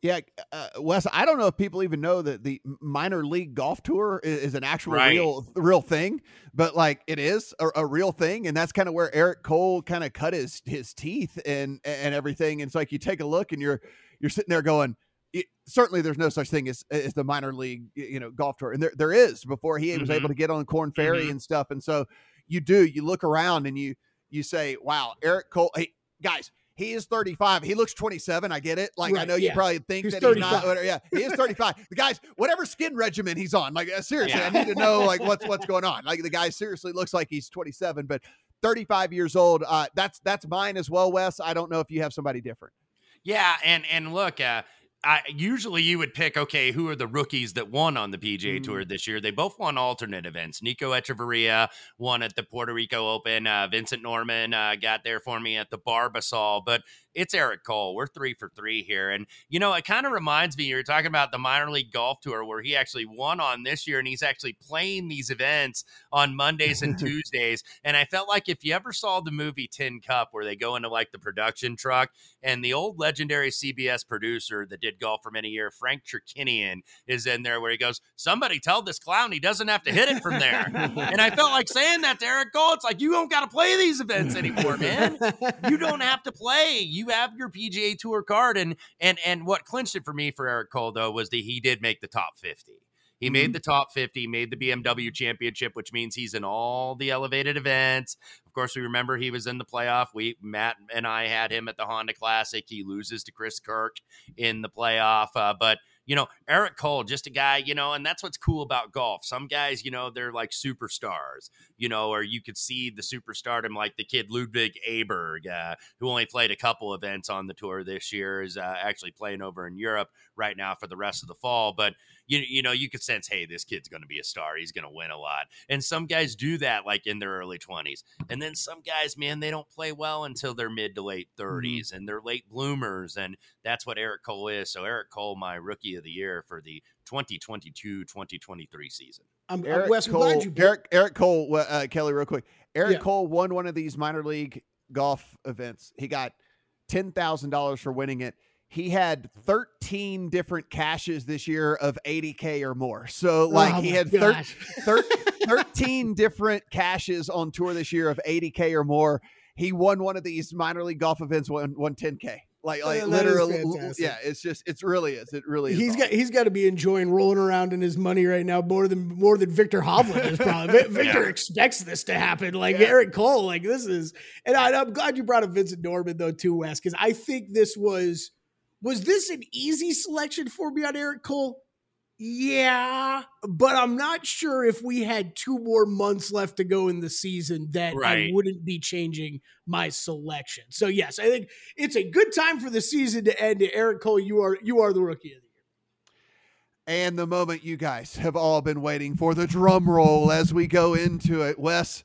Yeah, uh, Wes, I don't know if people even know that the minor league golf tour is, is an actual Right. real real thing, but like it is a, a real thing, and that's kind of where Eric Cole kind of cut his his teeth and and everything. And it's like you take a look, and you're you're sitting there going, it, certainly there's no such thing as as the minor league you know golf tour, and there there is before he was Mhm. able to get on Korn Ferry Mhm. and stuff. And so you do you look around and you you say, wow, Eric Cole, hey guys. He is 35. He looks 27. I get it. Like I Right, know you probably think He's that he's not. 35. whatever, Yeah, he is 35. the guy's whatever skin regimen he's on. Like uh, seriously, I need to know like what's what's going on. Like the guy seriously looks like he's 27, but 35 years old. Uh, that's that's mine as well, Wes. I don't know if you have somebody different. Yeah, and and look, uh, I, usually you would pick okay, who are the rookies that won on the PGA Tour Mm. this year? They both won alternate events. Nico Echavarria won at the Puerto Rico Open. Uh, Vincent Norrman uh, got there for me at the Barbasol, but it's Eric Cole. We're three for three here, and you know it kind of reminds me. You were talking about the minor league golf tour where he actually won on this year, and he's actually playing these events on Mondays and Tuesdays. And I felt like if you ever saw the movie Tin Cup, where they go into like the production truck and the old legendary CBS producer that did golf for many years, Frank Chirkinian, is in there where he goes, Somebody tell this clown he doesn't have to hit it from there. and I felt like saying that to Eric Cole. It's like, you don't got to play these events anymore, man. You don't have to play. You have your PGA Tour card. And and and what clinched it for me for Eric Cole, though, was that he did make the top 50. He made the top 50, made the BMW championship, which means he's in all the elevated events. Of course, we remember he was in the playoff. We Matt and I had him at the Honda Classic. He loses to Chris Kirk in the playoff. Uh, but you know, Eric Cole, just a guy, you know, and that's what's cool about golf. Some guys, you know, they're like superstars, you know, or you could see the superstardom like the kid Ludwig Aberg, uh, who only played a couple events on the tour this year, is uh, actually playing over in Europe right now for the rest of the fall. But you you know you could sense, hey, this kid's going to be a star. He's going to win a lot. And some guys do that like in their early twenties, and then some guys, man, they don't play well until they're mid to late 30s and they're late bloomers, and that's what Eric Cole is. So Eric Cole, my rookie of the year for the 2022-2023 season. I'm, I'm Eric Wes, I'm Cole, glad you Eric Eric Cole, uh, Kelley, real quick. Eric Yeah. Cole won one of these minor league golf events. He got ten thousand dollars for winning it. He had thirteen different cashes this year of eighty k or more. So oh like Oh he had thir- thir- thirteen different cashes on tour this year of eighty k or more. He won one of these minor league golf events. Won won ten k. Like like Oh, literally, yeah. It's just it's really is. It really is. He's awesome. got he's got to be enjoying rolling around in his money right now more than more than Viktor Hovland is probably. Viktor Yeah. expects this to happen. Like Yeah. Eric Cole, like this is, and I, I'm glad you brought up Vincent Norrman though too, Wes, because I think this was was this an easy selection for me on Eric Cole. Yeah, but I'm not sure if we had two more months left to go in the season that I wouldn't be changing my selection. So yes, I think it's a good time for the season to end. Eric Cole, you are you are the rookie of the year. And the moment you guys have all been waiting for the drum roll as we go into it. Wes,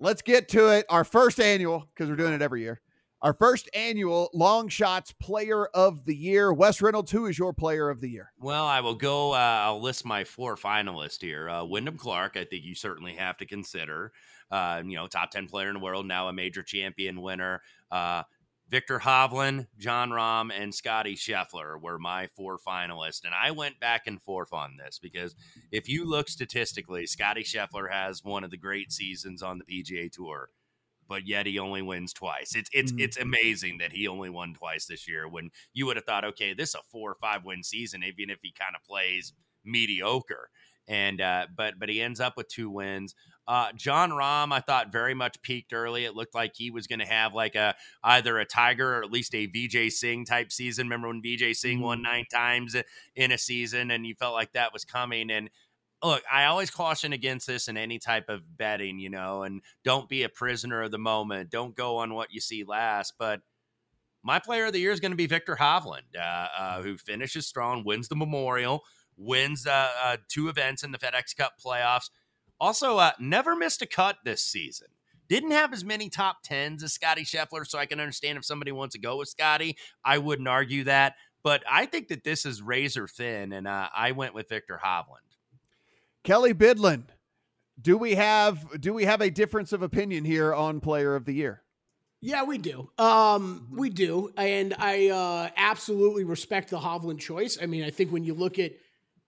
let's get to it. Our first annual, because we're doing it every year. Our first annual Long Shots Player of the Year. Wes Reynolds, who is your player of the year? Well, I will go. Uh, I'll list my four finalists here. Uh, Wyndham Clark, I think you certainly have to consider. Uh, you know, top ten player in the world, now a major champion winner. Uh, Viktor Hovland, Jon Rahm, and Scottie Scheffler were my four finalists, and I went back and forth on this because if you look statistically, Scottie Scheffler has one of the great seasons on the PGA Tour but yet he only wins twice. It's it's Mhm. it's amazing that he only won twice this year. When you would have thought, okay, this is a four or five win season, even if he kind of plays mediocre. And uh, but but he ends up with two wins. Uh, Jon Rahm, I thought very much peaked early. It looked like he was going to have like a either a Tiger or at least a Vijay Singh type season. Remember when Vijay Singh won nine times in a season, and you felt like that was coming. And look, I always caution against this in any type of betting, you know, and don't be a prisoner of the moment. Don't go on what you see last. But my player of the year is going to be Viktor Hovland, uh, uh, who finishes strong, wins the Memorial, wins uh, uh, two events in the FedEx Cup playoffs. Also, uh, never missed a cut this season. Didn't have as many top tens as Scottie Scheffler, so I can understand if somebody wants to go with Scottie. I wouldn't argue that, but I think that this is razor thin, and uh, I went with Viktor Hovland. Kelley Bydlon, do we have do we have a difference of opinion here on player of the year? Yeah, we do. Um, we do, and I uh, absolutely respect the Hovland choice. I mean, I think when you look at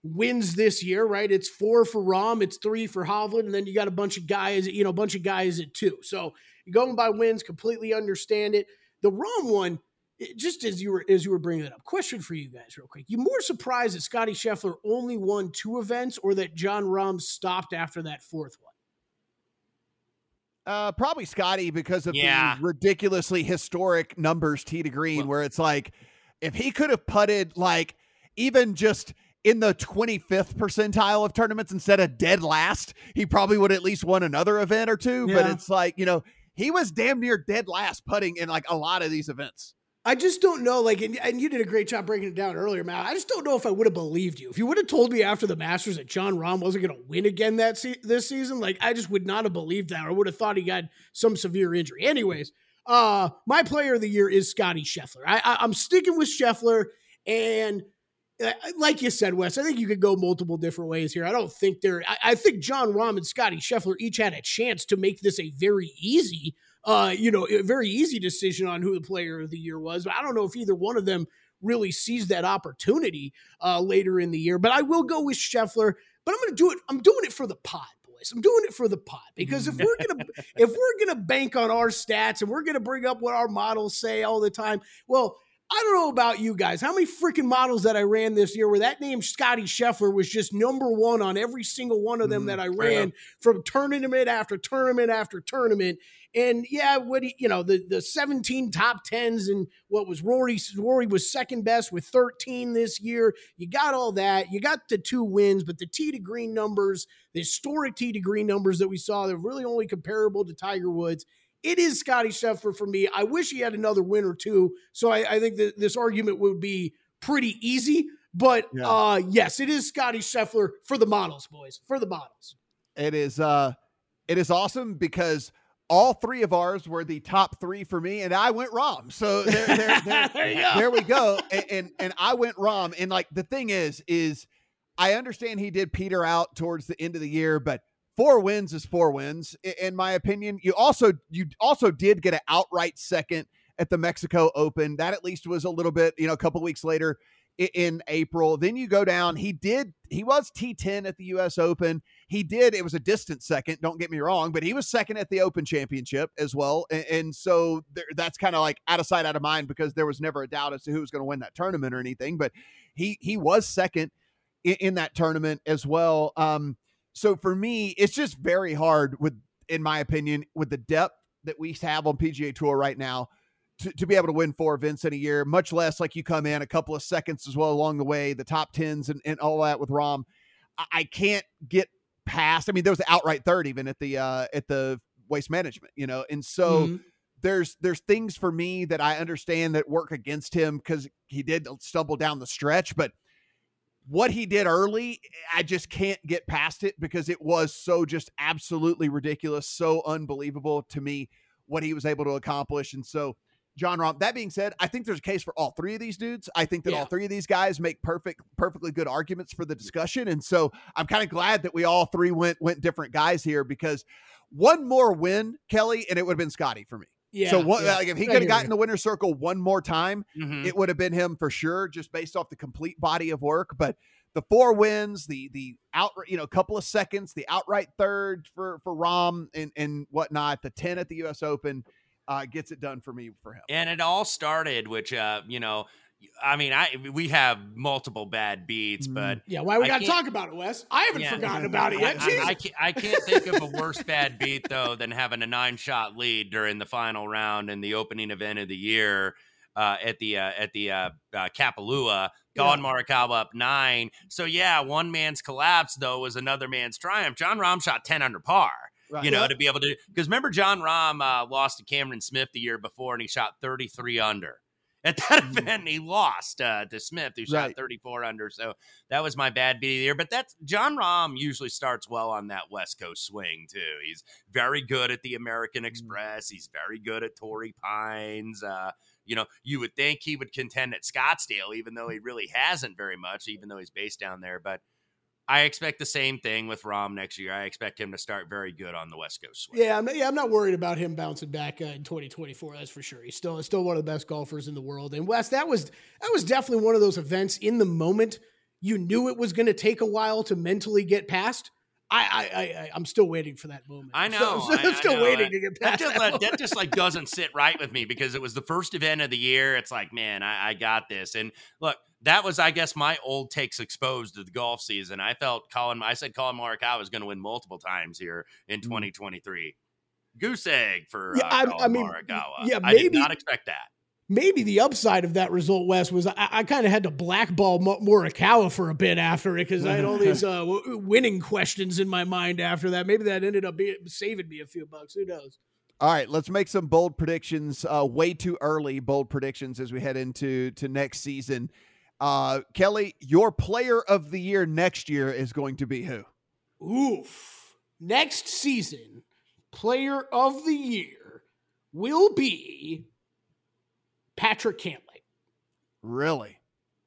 wins this year, right? It's four for Rahm, it's three for Hovland, and then you got a bunch of guys, you know, a bunch of guys at two. So going by wins, completely understand it. The Rahm one, just as you were as you were bringing it up, question for you guys, real quick: You more surprised that Scottie Scheffler only won two events, or that Jon Rahm stopped after that fourth one? Uh, probably Scottie because of Yeah. the ridiculously historic numbers tee to green, where it's like if he could have putted like even just in the 25th percentile of tournaments instead of dead last, he probably would at least won another event or two. But it's like, you know, he was damn near dead last putting in like a lot of these events. I just don't know. Like, and, and you did a great job breaking it down earlier, Matt. I just don't know if I would have believed you if you would have told me after the Masters that Jon Rahm wasn't going to win again that se- this season. Like, I just would not have believed that, or would have thought he got some severe injury. Anyways, uh, my player of the year is Scottie Scheffler. I, I, I'm sticking with Scheffler, and uh, like you said, Wes, I think you could go multiple different ways here. I don't think there. I, I think Jon Rahm and Scottie Scheffler each had a chance to make this a very easy uh, you know, a very easy decision on who the player of the year was. But I don't know if either one of them really sees that opportunity uh, later in the year. But I will go with Scheffler. But I'm going to do it. I'm doing it for the pot, boys. I'm doing it for the pot because if we're gonna if we're gonna bank on our stats and we're gonna bring up what our models say all the time, well. I don't know about you guys. How many freaking models that I ran this year where that name Scottie Scheffler was just number one on every single one of them Mhm. that I ran from tournament after tournament after tournament. And yeah, what he, you know, the the 17 top tens and what was Rory Rory was second best with 13 this year. You got all that. You got the two wins, but the tee to green numbers, the historic tee to green numbers that we saw, they're really only comparable to Tiger Woods. It is Scottie Scheffler for me. I wish he had another win or two. So I, I think that this argument would be pretty easy. But Yeah. uh yes, it is Scottie Scheffler for the models, boys. For the models. It is uh it is awesome because all three of ours were the top three for me, and I went Rahm. So there, there, there, There there we go. And, and and I went Rahm. And like the thing is, is I understand he did peter out towards the end of the year, but four wins is four wins, in my opinion. You also you also did get an outright second at the Mexico Open. That at least was a little bit, you know, a couple weeks later in April. Then you go down. He did. He was T10 at the U.S. Open. He did. It was a distant second. Don't get me wrong, but he was second at the Open Championship as well. And, and so there, that's kind of like out of sight, out of mind because there was never a doubt as to who was going to win that tournament or anything. But he he was second in, in that tournament as well. Um, so for me, it's just very hard with, in my opinion, with the depth that we have on PGA Tour right now to, to be able to win four events in a year, much less like you come in a couple of seconds as well along the way, the top tens and, and all that with Rahm. I, I can't get past. I mean, there was the outright third even at the uh at the waste management, you know, and so Mhm. there's there's things for me that I understand that work against him because he did stumble down the stretch, but what he did early, I just can't get past it because it was so just absolutely ridiculous, so unbelievable to me what he was able to accomplish. And so, Jon Rahm, that being said, I think there's a case for all three of these dudes. I think that Yeah. all three of these guys make perfect, perfectly good arguments for the discussion. And so I'm kind of glad that we all three went went different guys here because one more win, Kelley, and it would have been Scottie for me. Yeah. so what yeah. like if he could have gotten the winner's circle one more time, Mhm. it would have been him for sure, just based off the complete body of work. But the four wins, the the out, you know, couple of seconds, the outright third for for Rahm and and whatnot, the ten at the U.S. Open uh, gets it done for me for him. And it all started, which uh, you know, I mean, I we have multiple bad beats, but Yeah, why we I got to talk about it, Wes? I haven't Yeah. forgotten about it yet. I, Jesus. I, can't, I can't think of a worse bad beat though than having a nine shot lead during the final round in the opening event of the year uh, at the uh, at the uh, uh, Kapalua. Collin Morikawa up nine. So yeah, one man's collapse though was another man's triumph. Jon Rahm shot ten under par. Right. You know, to be able to because remember Jon Rahm uh, lost to Cameron Smith the year before and he shot thirty three under. At that Mhm. event, he lost uh, to Smith, who shot Right. 34 under. So that was my bad beat of the year. But that's Jon Rahm usually starts well on that West Coast swing too. He's very good at the American Express. He's very good at Torrey Pines. Uh, you know, you would think he would contend at Scottsdale, even though he really hasn't very much, even though he's based down there. But I expect the same thing with Rahm next year. I expect him to start very good on the West Coast swing. Yeah, I'm not, yeah, I'm not worried about him bouncing back uh, in 2024. That's for sure. He's still still one of the best golfers in the world. And Wes, that was that was definitely one of those events in the moment. You knew it was going to take a while to mentally get past. I, I, I, I'm still waiting for that moment. I know. So, I'm still know. waiting to get that past just, that. that just like doesn't sit right with me because it was the first event of the year. It's like, man, I, I got this. And look, that was, I guess, my old takes exposed to the golf season. I felt Collin. I said Collin Morikawa was going to win multiple times here in 2023. Goose egg for. Yeah, uh, I- Collin I mean, Morikawa. yeah, I did not expect that. Maybe the upside of that result, Wes, was I, I kind of had to blackball Mo- Morikawa for a bit after it because I had all these uh, w- winning questions in my mind after that. Maybe that ended up being, saving me a few bucks. Who knows? All right, let's make some bold predictions. Uh, way too early bold predictions as we head into to next season. Uh, Kelley, your player of the year next year is going to be who? Oof. Next season, player of the year will be Patrick Cantlay. Really,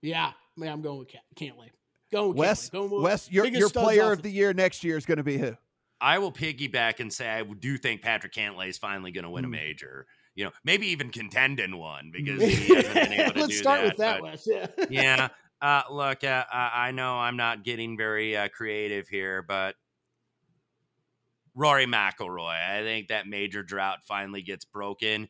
Yeah, man, I'm going with Ca- Cantlay. Going with Wes? Cantlay. Going with Wes, your your player of the year next year is going to be who? I will piggyback and say I do think Patrick Cantlay is finally going to win a Hmm. major. You know, maybe even contend in one because he hasn't been able to Let's do start that, with that, Wes. Yeah. yeah. Uh, look, uh, I know I'm not getting very uh, creative here, but Rory McIlroy. I think that major drought finally gets broken.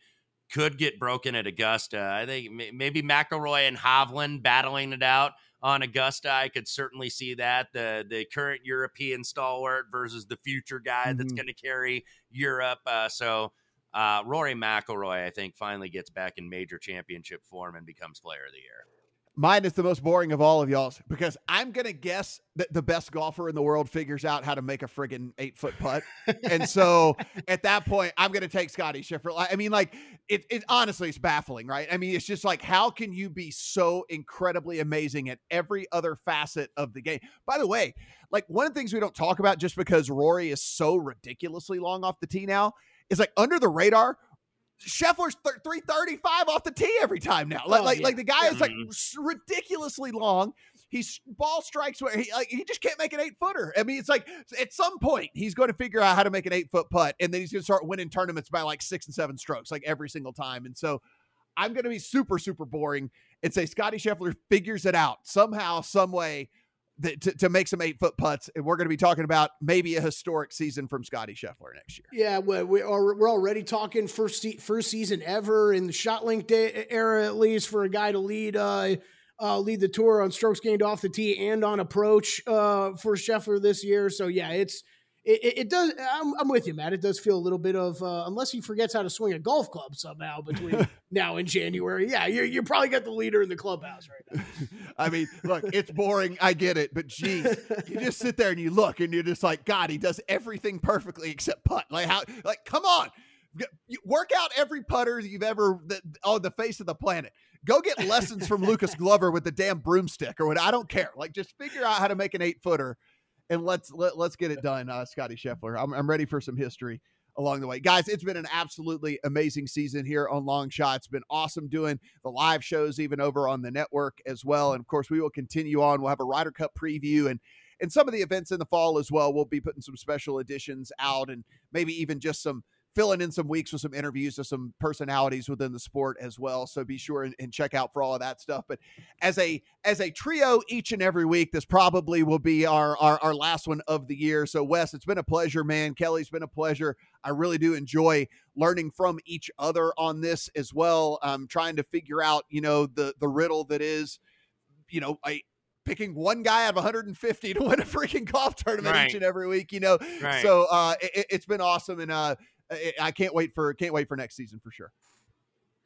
Could get broken at Augusta. I think maybe McIlroy and Hovland battling it out on Augusta. I could certainly see that the the current European stalwart versus the future guy that's Mhm. going to carry Europe. Uh, so. Uh, Rory McIlroy, I think, finally gets back in major championship form and becomes Player of the Year. Mine is the most boring of all of y'all's because I'm going to guess that the best golfer in the world figures out how to make a friggin' eight foot putt. and so at that point, I'm going to take Scottie Scheffler. I mean, like, it, it honestly, it's baffling, right? I mean, it's just like, how can you be so incredibly amazing at every other facet of the game? By the way, like, one of the things we don't talk about just because Rory is so ridiculously long off the tee now is like under the radar. Scheffler's th- 335 off the tee every time now. Like, Oh, like, yeah. like the guy is like Mhm. ridiculously long. He's ball strikes where he like he just can't make an eight footer. I mean, it's like at some point he's going to figure out how to make an eight foot putt, and then he's going to start winning tournaments by like six and seven strokes, like every single time. And so I'm going to be super super boring and say Scottie Scheffler figures it out somehow, some way. To, to make some eight foot putts, and we're going to be talking about maybe a historic season from Scottie Scheffler next year. Yeah, we are, we're already talking first se- first season ever in the shot link day era, at least for a guy to lead uh, uh, lead the tour on strokes gained off the tee and on approach uh, for Scheffler this year. So yeah, it's it, it, it does. I'm, I'm with you, Matt. It does feel a little bit of uh, unless he forgets how to swing a golf club somehow between now and January. Yeah, you you probably got the leader in the clubhouse right now. I mean, look, it's boring. I get it, but geez, you just sit there and you look, and you're just like, God, he does everything perfectly except putt. Like how? Like, come on, you work out every putter you've ever that, on the face of the planet. Go get lessons from Lucas Glover with the damn broomstick or what. I don't care. Like, just figure out how to make an eight footer, and let's let, let's get it done, uh, Scottie Scheffler. I'm, I'm ready for some history along the way. Guys, it's been an absolutely amazing season here on Long Shot. It's been awesome doing the live shows, even over on the network as well. And of course, we will continue on. We'll have a Ryder Cup preview and and some of the events in the fall as well. We'll be putting some special editions out and maybe even just some filling in some weeks with some interviews with some personalities within the sport as well. So be sure and, and check out for all of that stuff. But as a as a trio each and every week, this probably will be our our, our last one of the year. So Wes, it's been a pleasure, man. Kelley's been a pleasure. I really do enjoy learning from each other on this as well. Um, trying to figure out, you know, the the riddle that is, you know, I picking one guy out of 150 to win a freaking golf tournament Right. each and every week. You know, Right. so uh, it, it's been awesome, and uh, I I can't wait for can't wait for next season for sure.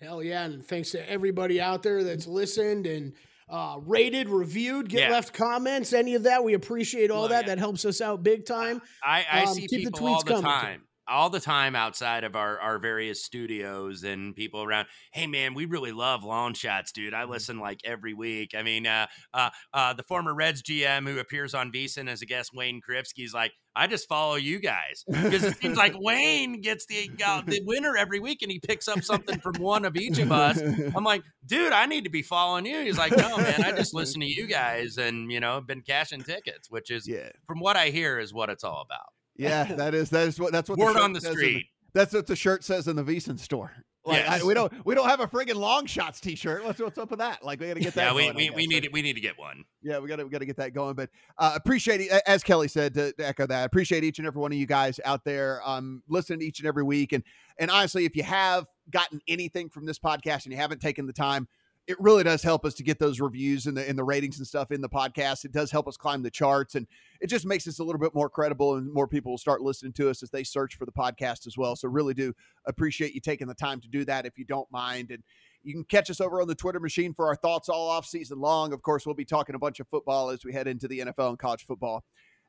Hell yeah. And thanks to everybody out there that's listened and uh, rated, reviewed, get Yeah. left comments, any of that. We appreciate all Look, that. yeah. That helps us out big time. I, I Um, see keep the people all tweets the coming, time. All the time outside of our, our various studios and people around. Hey man, we really love long shots, dude. I listen like every week. I mean, uh, uh, uh, the former Reds GM who appears on VSiN as a guest, Wayne Krivsky's like, I just follow you guys because it seems like Wayne gets the uh, the winner every week and he picks up something from one of each of us. I'm like, dude, I need to be following you. He's like, no, man, I just listen to you guys and you know been cashing tickets, which is Yeah. from what I hear is what it's all about. Yeah, that is that is what that's what Word shirt on the street. that's what the shirt says in the VSiN store. Like Yes. I, we don't we don't have a friggin' long shots T-shirt. What's what's up with that? Like we got to get that. Yeah, we, we, we need to, we need to get one. Yeah, we got to we got to get that going. But uh, appreciate it, as Kelley said to, to echo that. Appreciate each and every one of you guys out there um, listening each and every week. And and honestly, if you have gotten anything from this podcast and you haven't taken the time, it really does help us to get those reviews and the and the ratings and stuff in the podcast. It does help us climb the charts, and it just makes us a little bit more credible, and more people will start listening to us as they search for the podcast as well. So really do appreciate you taking the time to do that if you don't mind. And you can catch us over on the Twitter machine for our thoughts all off season long. Of course, we'll be talking a bunch of football as we head into the NFL and college football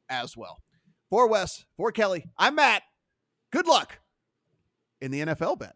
as well. For Wes, for Kelley, I'm Matt. Good luck in the NFL bet.